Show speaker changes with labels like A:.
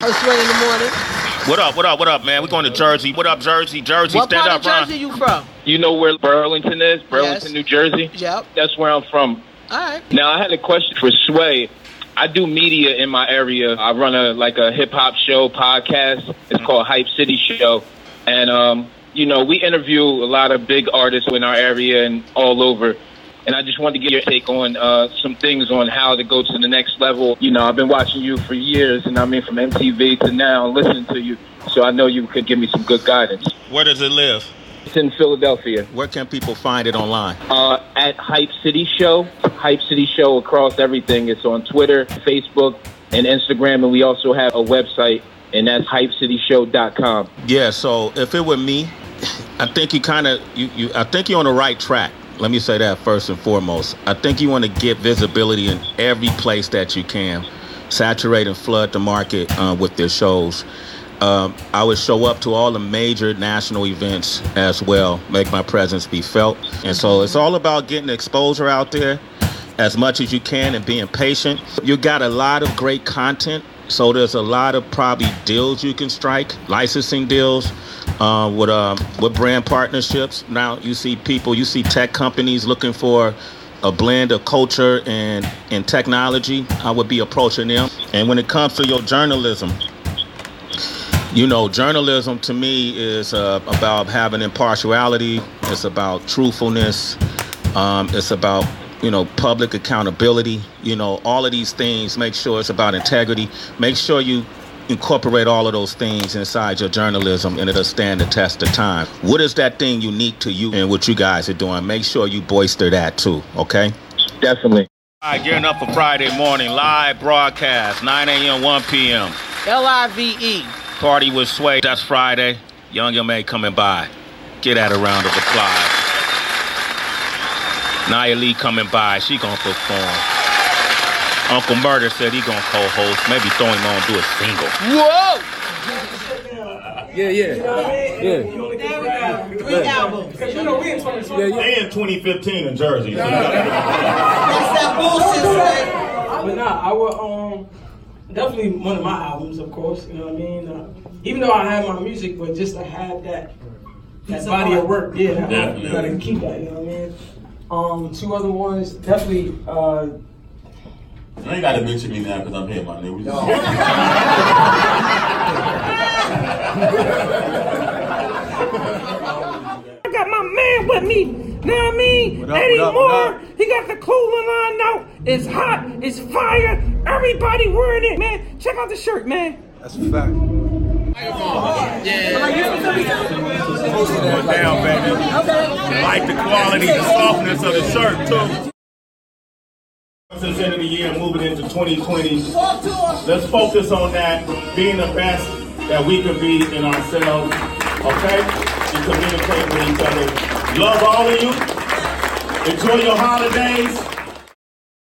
A: First Sway in the morning.
B: What up? What up? What up, man? We're going to Jersey. What up, Jersey? Jersey,
A: what
B: stand
A: part
B: up,
A: of
B: Ron.
A: Jersey you from?
C: You know where Burlington is? Burlington,
A: Yes.
C: New Jersey?
A: Yep.
C: That's where I'm from.
A: All right.
C: Now, I had a question for Sway. I do media in my area. I run a like a hip hop show podcast. It's called Hype City Show, and um, you know we interview a lot of big artists in our area and all over. And I just wanted to get your take on uh, some things on how to go to the next level. You know, I've been watching you for years, and I mean from MTV to now, listening to you. So I know you could give me some good guidance.
B: Where does it live?
C: It's in Philadelphia.
B: Where can people find it online?
C: uh, at Hype City Show. Hype City Show across everything. It's on Twitter, Facebook, and Instagram, and we also have a website, and that's hypecityshow.com.
B: Yeah, so if it were me, I think you kind of you, you I think you're on the right track. Let me say that first and foremost. I think you want to get visibility in every place that you can, saturate and flood the market uh, with their shows. Um, I would show up to all the major national events as well, make my presence be felt. And so it's all about getting exposure out there as much as you can and being patient. You got a lot of great content, so there's a lot of probably deals you can strike, licensing deals uh, with uh, with brand partnerships. Now you see people, you see tech companies looking for a blend of culture and and technology. I would be approaching them. And when it comes to your journalism, you know, journalism to me is uh, about having impartiality. It's about truthfulness. Um, it's about you know public accountability. You know, all of these things. Make sure it's about integrity. Make sure you incorporate all of those things inside your journalism, and it'll stand the test of time. What is that thing unique to you and what you guys are doing? Make sure you boister that too. Okay.
C: Definitely.
B: All right, gearing up for Friday morning live broadcast, 9 a.m., 1 p.m.
A: L I V E.
B: Party with Sway. That's Friday. Young M.A. coming by. Get at a round of applause. Nia Lee coming by. She gonna perform. Uncle Murder said he gonna co-host. Maybe throw him on do a single.
A: Whoa!
D: Yeah, yeah. Yeah.
A: Three albums.
D: Yeah, yeah.
E: They in 2015 in Jersey. So
A: That's that bullshit, Sway.
D: But nah, I would um definitely one of my albums, of course. You know what I mean? Uh, even though I have my music, but just to have that that body of work, yeah, I- I gotta keep that. You know what I mean? Um, two other ones, definitely. Uh,
E: you ain't gotta mention me now because I'm here, my nigga. We just-
F: I got my man with me. Know what I mean?
G: What up,
F: Eddie
G: what up, what
F: Moore.
G: up?
F: He got the cooler line out. It's hot. It's fire. Everybody wearing it, man. Check out the shirt, man.
G: That's a fact.
B: Going down, baby. Like the quality, the softness of the shirt, too. Since the end of the year, moving into 2020, let's focus on that, being the best that we can be in ourselves, okay? And communicate with each other. Love all of you. Enjoy your holidays.